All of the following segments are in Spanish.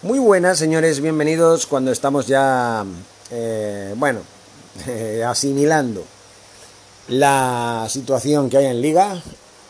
Muy buenas, señores, bienvenidos cuando estamos ya, eh, bueno, eh, asimilando la situación que hay en liga,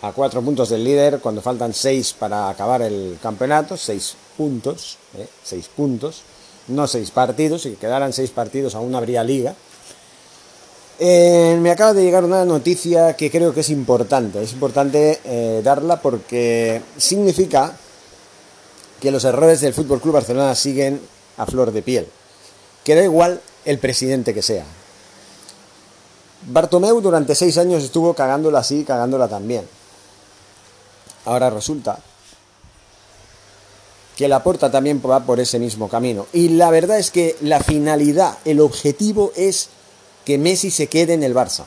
a cuatro puntos del líder, cuando faltan seis para acabar el campeonato, seis puntos, eh, seis puntos, no seis partidos, si quedaran seis partidos aún habría liga. me acaba de llegar una noticia que creo que es importante, es importante darla porque significa que los errores del Fútbol Club Barcelona siguen a flor de piel. Que da igual el presidente que sea. Bartomeu durante seis años estuvo cagándola así, cagándola también. Ahora resulta que la porta también va por ese mismo camino. Y la verdad es que la finalidad, el objetivo es que Messi se quede en el Barça.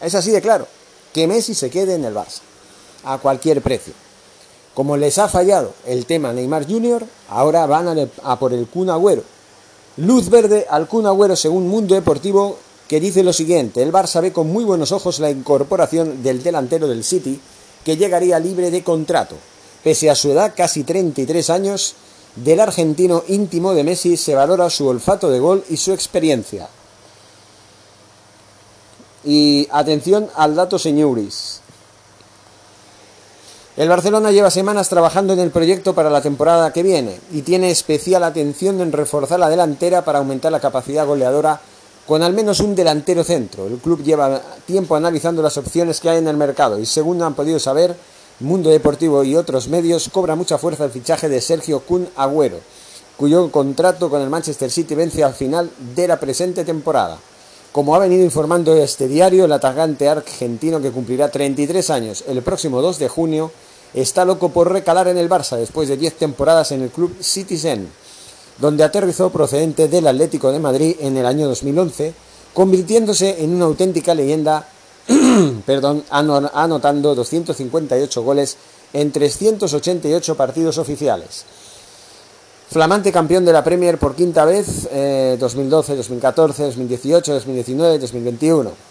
Es así de claro, que Messi se quede en el Barça a cualquier precio. Como les ha fallado el tema Neymar Jr., ahora van a, por el Kun Agüero. Luz verde al Kun Agüero según Mundo Deportivo que dice lo siguiente, el Barça ve con muy buenos ojos la incorporación del delantero del City que llegaría libre de contrato. Pese a su edad, casi 33 años, del argentino íntimo de Messi se valora su olfato de gol y su experiencia. Y atención al dato, señores. El Barcelona lleva semanas trabajando en el proyecto para la temporada que viene y tiene especial atención en reforzar la delantera para aumentar la capacidad goleadora con al menos un delantero centro. El club lleva tiempo analizando las opciones que hay en el mercado y según han podido saber, Mundo Deportivo y otros medios cobra mucha fuerza el fichaje de Sergio Kun Agüero, cuyo contrato con el Manchester City vence al final de la presente temporada. Como ha venido informando este diario, el atacante argentino que cumplirá 33 años el próximo 2 de junio está loco por recalar en el Barça después de 10 temporadas en el club Citizen, donde aterrizó procedente del Atlético de Madrid en el año 2011, convirtiéndose en una auténtica leyenda, perdón, anotando 258 goles en 388 partidos oficiales. Flamante campeón de la Premier por quinta vez, 2012, 2014, 2018, 2019, 2021.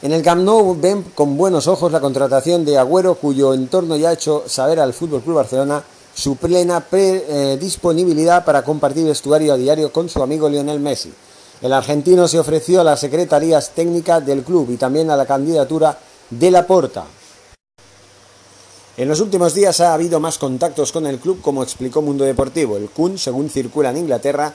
En el Camp Nou ven con buenos ojos la contratación de Agüero, cuyo entorno ya ha hecho saber al FC Barcelona su plena eh, disponibilidad para compartir vestuario a diario con su amigo Lionel Messi. El argentino se ofreció a las secretarías técnicas del club y también a la candidatura de la Porta. En los últimos días ha habido más contactos con el club, como explicó Mundo Deportivo. El Kun, según circula en Inglaterra,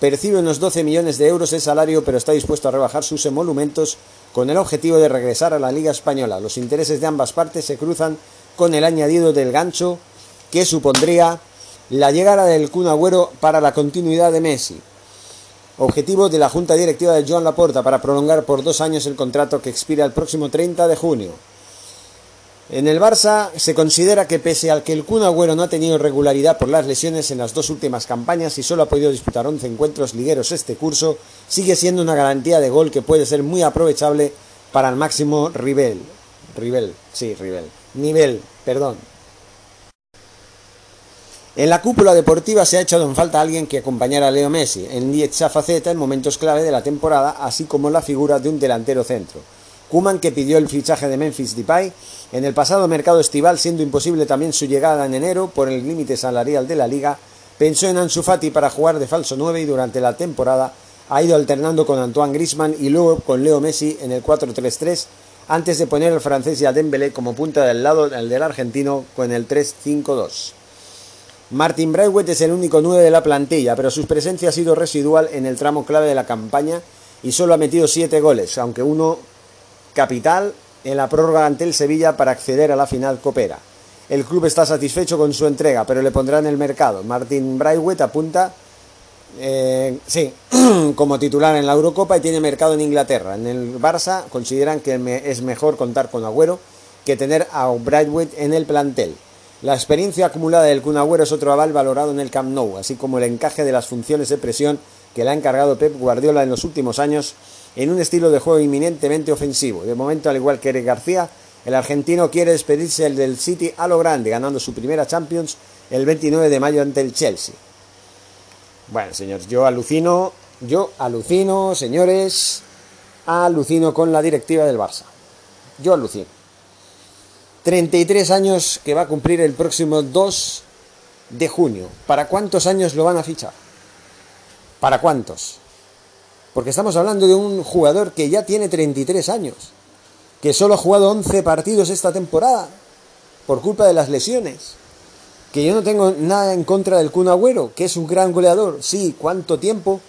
percibe unos 12 millones de euros de salario, pero está dispuesto a rebajar sus emolumentos con el objetivo de regresar a la Liga Española. Los intereses de ambas partes se cruzan con el añadido del gancho que supondría la llegada del Kun Agüero para la continuidad de Messi. Objetivo de la Junta Directiva de Joan Laporta para prolongar por dos años el contrato que expira el próximo 30 de junio. En el Barça se considera que pese al que el Kun Agüero no ha tenido regularidad por las lesiones en las dos últimas campañas y solo ha podido disputar 11 encuentros ligueros este curso, sigue siendo una garantía de gol que puede ser muy aprovechable para el máximo Rivel. Rivel, sí, Rivel. Nivel, perdón. En la cúpula deportiva se ha echado en falta alguien que acompañara a Leo Messi en dicha faceta en momentos clave de la temporada, así como la figura de un delantero centro. Kuman, que pidió el fichaje de Memphis Depay en el pasado mercado estival, siendo imposible también su llegada en enero por el límite salarial de la liga, pensó en Ansu Fati para jugar de falso 9 y durante la temporada ha ido alternando con Antoine Griezmann y luego con Leo Messi en el 4-3-3 antes de poner al francés y a Dembélé como punta del lado del argentino con el 3-5-2. Martin Braithwaite es el único 9 de la plantilla, pero su presencia ha sido residual en el tramo clave de la campaña y solo ha metido 7 goles, aunque uno capital en la prórroga ante el Sevilla para acceder a la final Copera. El club está satisfecho con su entrega, pero le pondrá en el mercado. Martin Braithwaite apunta, eh, sí, como titular en la Eurocopa y tiene mercado en Inglaterra. En el Barça consideran que es mejor contar con Agüero que tener a Braithwaite en el plantel. La experiencia acumulada del Kun Agüero es otro aval valorado en el Camp Nou, así como el encaje de las funciones de presión que le ha encargado Pep Guardiola en los últimos años en un estilo de juego inminentemente ofensivo. De momento, al igual que Eric García, el argentino quiere despedirse del City a lo grande, ganando su primera Champions el 29 de mayo ante el Chelsea. Bueno, señores, yo alucino, yo alucino, señores, alucino con la directiva del Barça. Yo alucino. 33 años que va a cumplir el próximo 2 de junio. ¿Para cuántos años lo van a fichar? ¿Para cuántos? Porque estamos hablando de un jugador que ya tiene 33 años, que solo ha jugado 11 partidos esta temporada por culpa de las lesiones. Que yo no tengo nada en contra del Kun Agüero, que es un gran goleador. Sí, ¿cuánto tiempo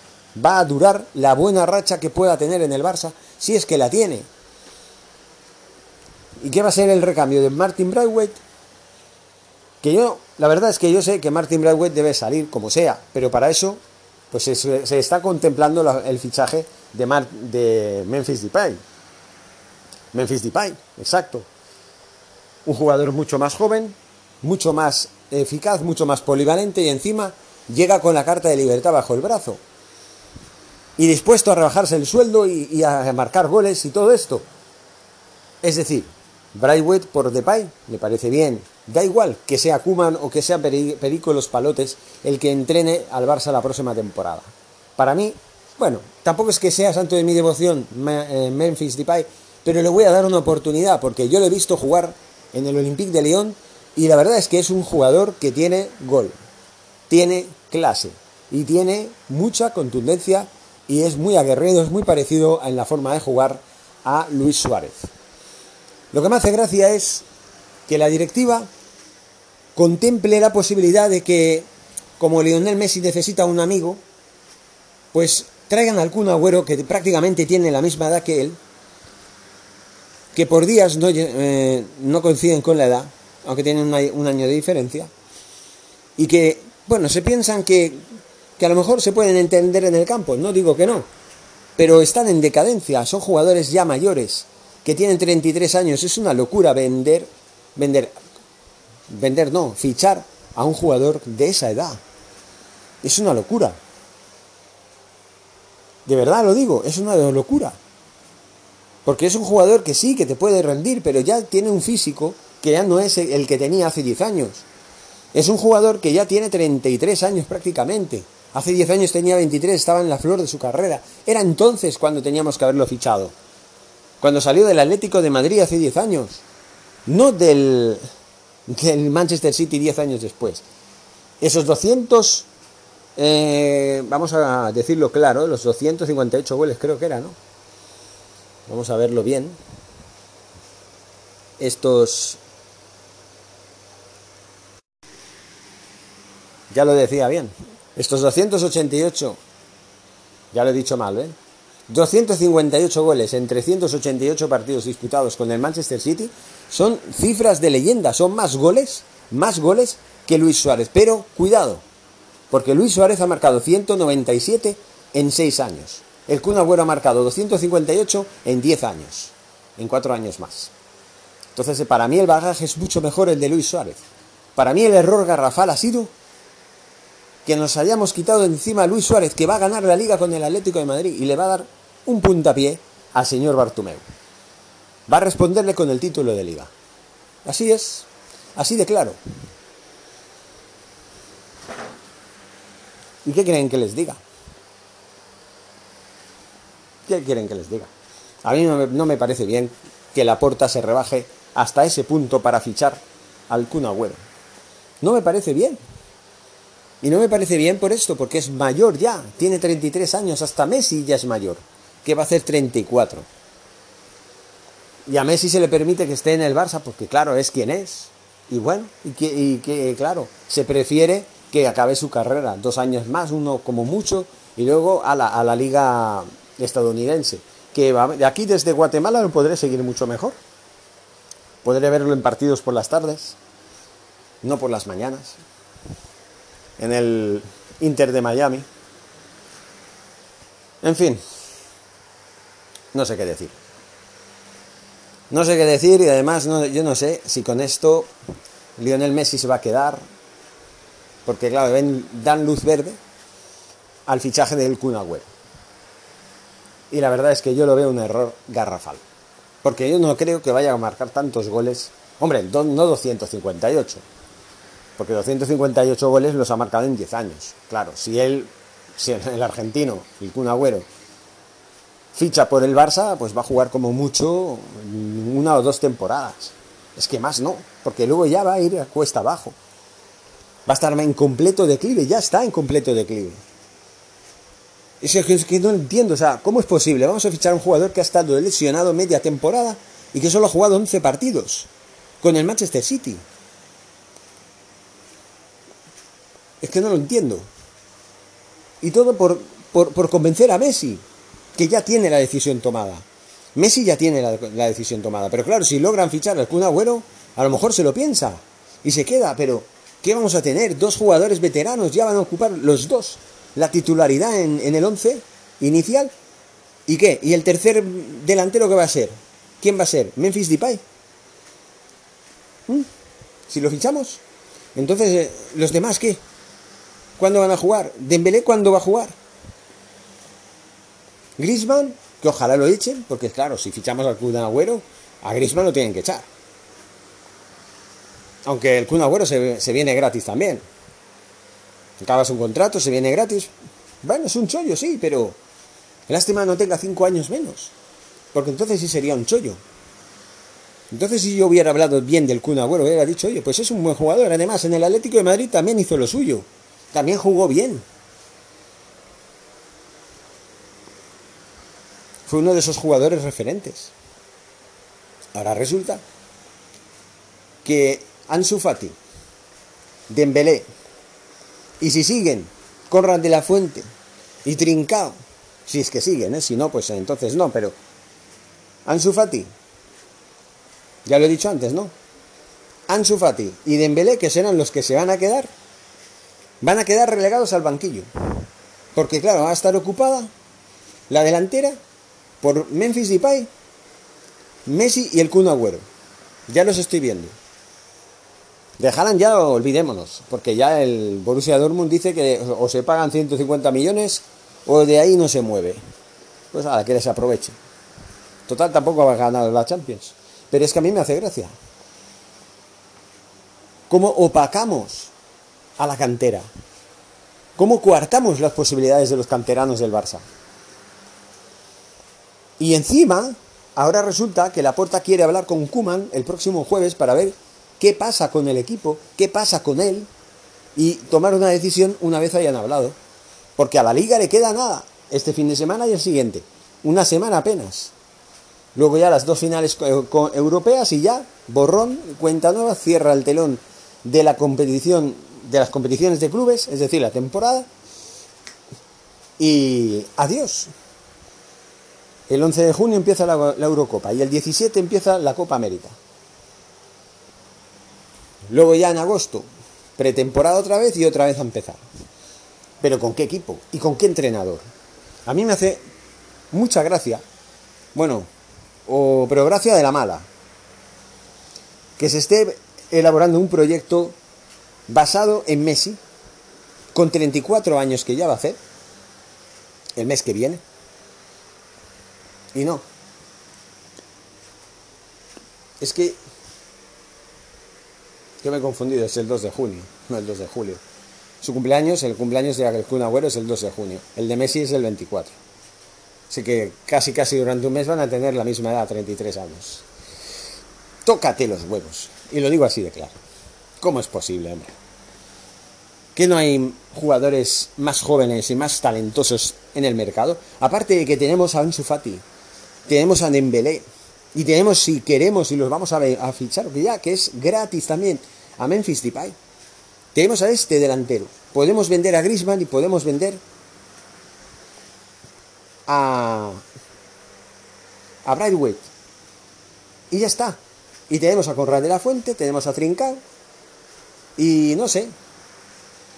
va a durar la buena racha que pueda tener en el Barça? Si es que la tiene. ¿Y qué va a ser el recambio de Martin Braithwaite? Que yo, la verdad es que yo sé que Martin Braithwaite debe salir como sea, pero para eso pues se, está contemplando el fichaje de, de Memphis Depay. Memphis Depay, exacto. Un jugador mucho más joven, mucho más eficaz, mucho más polivalente y encima llega con la carta de libertad bajo el brazo. Y dispuesto a rebajarse el sueldo y, y a marcar goles y todo esto. Es decir, Brightwood por Depay, me parece bien. Da igual que sea Kuman o que sea Perico Los Palotes el que entrene al Barça la próxima temporada. Para mí, bueno, tampoco es que sea santo de mi devoción eh, Memphis Depay, pero le voy a dar una oportunidad porque yo lo he visto jugar en el Olympique de Lyon y la verdad es que es un jugador que tiene gol, tiene clase y tiene mucha contundencia y es muy aguerrido, es muy parecido en la forma de jugar a Luis Suárez. Lo que me hace gracia es que la directiva contemple la posibilidad de que, como Lionel Messi necesita un amigo, pues traigan al Kun Agüero, que prácticamente tiene la misma edad que él, que por días no, eh, coinciden con la edad, aunque tienen un año de diferencia, y que, bueno, se piensan que, que a lo mejor se pueden entender en el campo, no digo que no, pero están en decadencia, son jugadores ya mayores, que tienen 33 años. Es una locura vender, vender, vender no, fichar a un jugador de esa edad. Es una locura. De verdad lo digo, es una locura. Porque es un jugador que sí, que te puede rendir, pero ya tiene un físico que ya no es el que tenía hace 10 años. Es un jugador que ya tiene 33 años prácticamente. Hace 10 años tenía 23, estaba en la flor de su carrera. Era entonces cuando teníamos que haberlo fichado cuando salió del Atlético de Madrid hace 10 años, no del, del Manchester City 10 años después. Esos 200, eh, vamos a decirlo claro, los 258 goles creo que era, ¿no? Vamos a verlo bien. Estos... Ya lo decía bien. Estos 288, ya lo he dicho mal, ¿eh? 258 goles en 388 partidos disputados con el Manchester City son cifras de leyenda, son más goles, más goles que Luis Suárez. Pero cuidado, porque Luis Suárez ha marcado 197 en 6 años. El Kun Agüero ha marcado 258 en 10 años, en 4 años más. Entonces, para mí el bagaje es mucho mejor el de Luis Suárez. Para mí el error garrafal ha sido que nos hayamos quitado de encima a Luis Suárez, que va a ganar la liga con el Atlético de Madrid y le va a dar un puntapié al señor Bartumeu. Va a responderle con el título de liga. Así es, así de claro. ¿Y qué quieren que les diga? ¿Qué quieren que les diga? A mí no me, parece bien que la porta se rebaje hasta ese punto para fichar al Kun Agüero. No me parece bien. Y no me parece bien por esto, porque es mayor ya. Tiene 33 años, hasta Messi ya es mayor que va a hacer 34. Y a Messi se le permite que esté en el Barça porque, claro, es quien es. Y bueno, y que, claro, se prefiere que acabe su carrera dos años más, uno como mucho, y luego a la, a la liga estadounidense. Que de aquí desde Guatemala lo podré seguir mucho mejor. Podré verlo en partidos por las tardes, no por las mañanas. En el Inter de Miami. En fin, no sé qué decir. No sé qué decir y además yo no sé si con esto Lionel Messi se va a quedar, porque claro, dan luz verde al fichaje del Kun Agüero. Y la verdad es que yo lo veo un error garrafal, porque yo no creo que vaya a marcar tantos goles. Hombre, no 258, porque 258 goles los ha marcado en 10 años. Claro, si él, si el argentino, el Kun Agüero, ficha por el Barça, pues va a jugar como mucho una o dos temporadas. Es que más no, porque luego ya va a ir a cuesta abajo. Va a estar en completo declive, ya está en completo declive. Es que, es que no entiendo, o sea, ¿cómo es posible? Vamos a fichar a un jugador que ha estado lesionado media temporada y que solo ha jugado 11 partidos con el Manchester City. Es que no lo entiendo. Y todo por, por, convencer a Messi, que ya tiene la decisión tomada. Messi ya tiene la, la, decisión tomada. Pero claro, si logran fichar al Kun Agüero, a lo mejor se lo piensa y se queda. Pero, ¿qué vamos a tener? Dos jugadores veteranos ya van a ocupar los dos la titularidad en, en el 11 inicial. ¿Y qué? ¿Y el tercer delantero qué va a ser? ¿Quién va a ser? ¿Memphis Depay? ¿Mm? Si lo fichamos. Entonces, eh, ¿los demás qué? ¿Cuándo van a jugar? ¿Dembélé cuándo va a jugar? Griezmann, que ojalá lo echen, porque claro, si fichamos al Kun Agüero, a Griezmann lo tienen que echar. Aunque el Kun Agüero se, se viene gratis también. Acabas un contrato, se viene gratis. Bueno, es un chollo, sí, pero lástima no tenga cinco años menos. Porque entonces sí sería un chollo. Entonces si yo hubiera hablado bien del Kun Agüero, hubiera dicho, oye, pues es un buen jugador. Además, en el Atlético de Madrid también hizo lo suyo. También jugó bien. Fue uno de esos jugadores referentes. Ahora resulta que Ansu Fati, Dembélé, y si siguen, corran de la Fuente y Trincao, si es que siguen, ¿eh? si no, pues entonces no, pero Ansu Fati, ya lo he dicho antes, ¿no? Ansu Fati y Dembélé, que serán los que se van a quedar, van a quedar relegados al banquillo. Porque claro, va a estar ocupada la delantera por Memphis Depay, Messi y el Kun Agüero. Ya los estoy viendo. Dejarán ya, olvidémonos, porque ya el Borussia Dortmund dice que o se pagan 150 millones o de ahí no se mueve. Pues a la que les aproveche. Total, tampoco va a ganar la Champions. Pero es que a mí me hace gracia. ¿Cómo opacamos a la cantera? ¿Cómo coartamos las posibilidades de los canteranos del Barça? Y encima, ahora resulta que la Porta quiere hablar con Kuman el próximo jueves para ver qué pasa con el equipo, qué pasa con él y tomar una decisión una vez hayan hablado. Porque a la liga le queda nada, este fin de semana y el siguiente. Una semana apenas. Luego ya las dos finales europeas y ya, borrón, cuenta nueva, cierra el telón de la competición, de las competiciones de clubes, es decir, la temporada. Y adiós. El 11 de junio empieza la, Eurocopa y el 17 empieza la Copa América. Luego ya en agosto, pretemporada otra vez y otra vez a empezar. Pero ¿con qué equipo? ¿Y con qué entrenador? A mí me hace mucha gracia, bueno, o, pero gracia de la mala, que se esté elaborando un proyecto basado en Messi, con 34 años que ya va a hacer, el mes que viene, y no. Es que yo me he confundido, es el 2 de junio, no el 2 de julio. Su cumpleaños, el cumpleaños de Kun Agüero es el 2 de junio. El de Messi es el 24. Así que casi casi durante un mes van a tener la misma edad, 33 años. Tócate los huevos. Y lo digo así de claro. ¿Cómo es posible, hombre? ¿Que no hay jugadores más jóvenes y más talentosos en el mercado? Aparte de que tenemos a Ansu Fati, tenemos a Dembélé, y tenemos, si queremos, y los vamos a, fichar, que ya, que es gratis también, a Memphis Depay. Tenemos a este delantero. Podemos vender a Grisman y podemos vender a, a Brightway. Y ya está. Y tenemos a Conrad de la Fuente, tenemos a Trincao. Y no sé.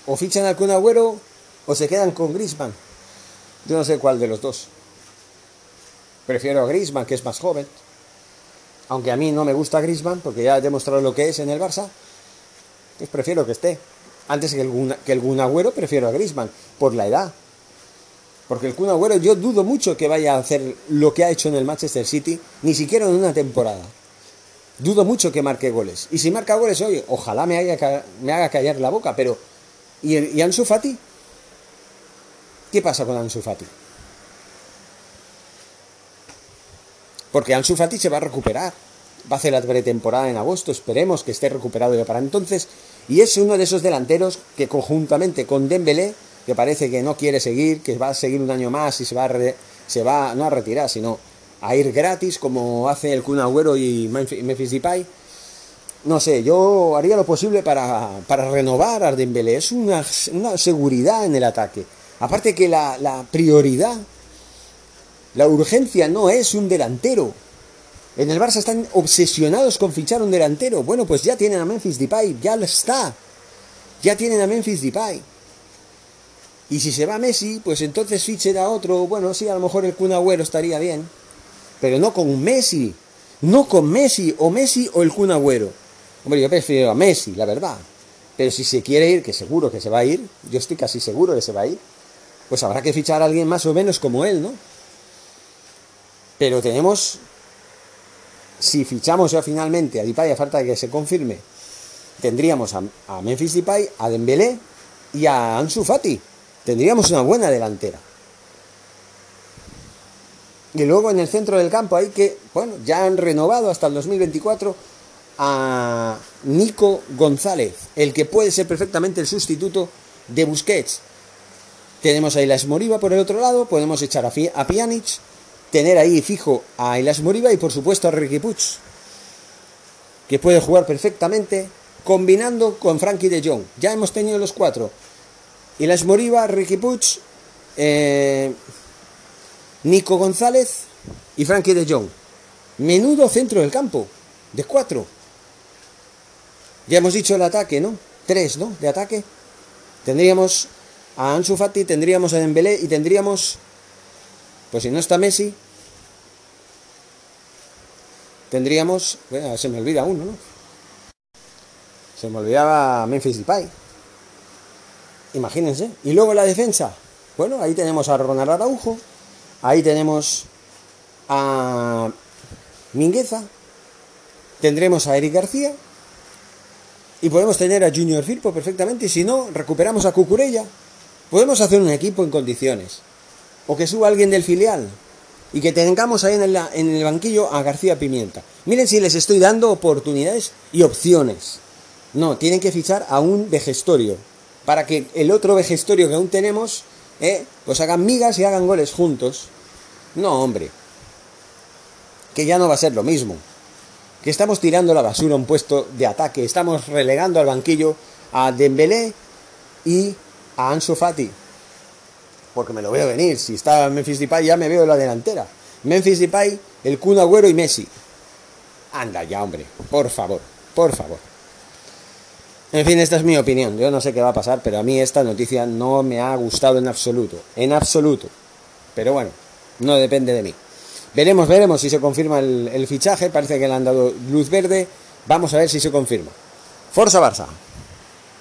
O fichan al Kun Agüero o se quedan con Grisman. Yo no sé cuál de los dos. Prefiero a Grisman, que es más joven aunque a mí no me gusta Grisman, porque ya ha demostrado lo que es en el Barça, pues prefiero que esté. Antes que el, que Agüero, prefiero a Grisman, por la edad. Porque el Kun Agüero yo dudo mucho que vaya a hacer lo que ha hecho en el Manchester City, ni siquiera en una temporada. Dudo mucho que marque goles. Y si marca goles hoy, ojalá me, me haga callar la boca, pero... ¿Y, ¿Y Ansu Fati? ¿Qué pasa con Ansu Fati? Porque Ansu Fati se va a recuperar. va a hacer la pretemporada en agosto, esperemos que esté recuperado ya para entonces, y es uno de esos delanteros que conjuntamente con Dembélé, que parece que no quiere seguir, que va a seguir un año más y se va a, se va no a retirar, sino a ir gratis como hace el Kun Agüero y Memphis Depay, no sé, yo haría lo posible para, para renovar a. Es una, una, seguridad en el ataque. Aparte que la, la, prioridad, la urgencia no es un delantero. En el Barça están obsesionados con fichar un delantero. Bueno, pues ya tienen a Memphis Depay, ya lo está. Ya tienen a Memphis Depay. Y si se va Messi, pues entonces fichen a otro. Bueno, sí, a lo mejor el Kun Agüero estaría bien. Pero no con Messi. No con Messi, o Messi o el Kun Agüero. Hombre, yo prefiero a Messi, la verdad. Pero si se quiere ir, que seguro que se va a ir, yo estoy casi seguro que se va a ir, pues habrá que fichar a alguien más o menos como él, ¿no? Pero tenemos, si fichamos ya finalmente a Depay a falta de que se confirme, tendríamos a, Memphis Depay, a Dembélé y a Ansu Fati. Tendríamos una buena delantera. Y luego en el centro del campo hay que, bueno, ya han renovado hasta el 2024 a Nico González, el que puede ser perfectamente el sustituto de Busquets. Tenemos a Ilas Moriba por el otro lado, podemos echar a, a Pjanic, tener ahí fijo a Ilas Moriba y por supuesto a Ricky Puig, que puede jugar perfectamente combinando con Frankie de Jong. Ya hemos tenido los cuatro. Ilas Moriba, Ricky Puig, eh, Nico González y Frankie de Jong. Menudo centro del campo, de cuatro. Ya hemos dicho el ataque, ¿no? Tres, ¿no? De ataque. Tendríamos a Ansu Fati, tendríamos a Dembélé y tendríamos, pues si no está Messi, tendríamos, bueno, se me olvida uno, ¿no? Se me olvidaba Memphis Depay. Imagínense. Y luego la defensa. Bueno, ahí tenemos a Ronald Araujo, ahí tenemos a Mingueza, tendremos a Eric García y podemos tener a Junior Firpo perfectamente. Y si no, recuperamos a Cucurella. Podemos hacer un equipo en condiciones. O que suba alguien del filial. Y que tengamos ahí en el, banquillo a García Pimienta. Miren si les estoy dando oportunidades y opciones. No, tienen que fichar a un vejestorio. Para que el otro vejestorio que aún tenemos, eh, pues hagan migas y hagan goles juntos. No, hombre. Que ya no va a ser lo mismo que estamos tirando la basura a un puesto de ataque, estamos relegando al banquillo a Dembélé y a Ansu Fati. Porque me lo veo venir, si está Memphis Depay ya me veo en la delantera. Memphis Depay, el Kun Agüero y Messi. Anda ya, hombre, por favor, por favor. En fin, esta es mi opinión. Yo no sé qué va a pasar, pero a mí esta noticia no me ha gustado en absoluto. En absoluto. Pero bueno, no depende de mí. Veremos, veremos si se confirma el, fichaje. Parece que le han dado luz verde. Vamos a ver si se confirma. Forza Barça.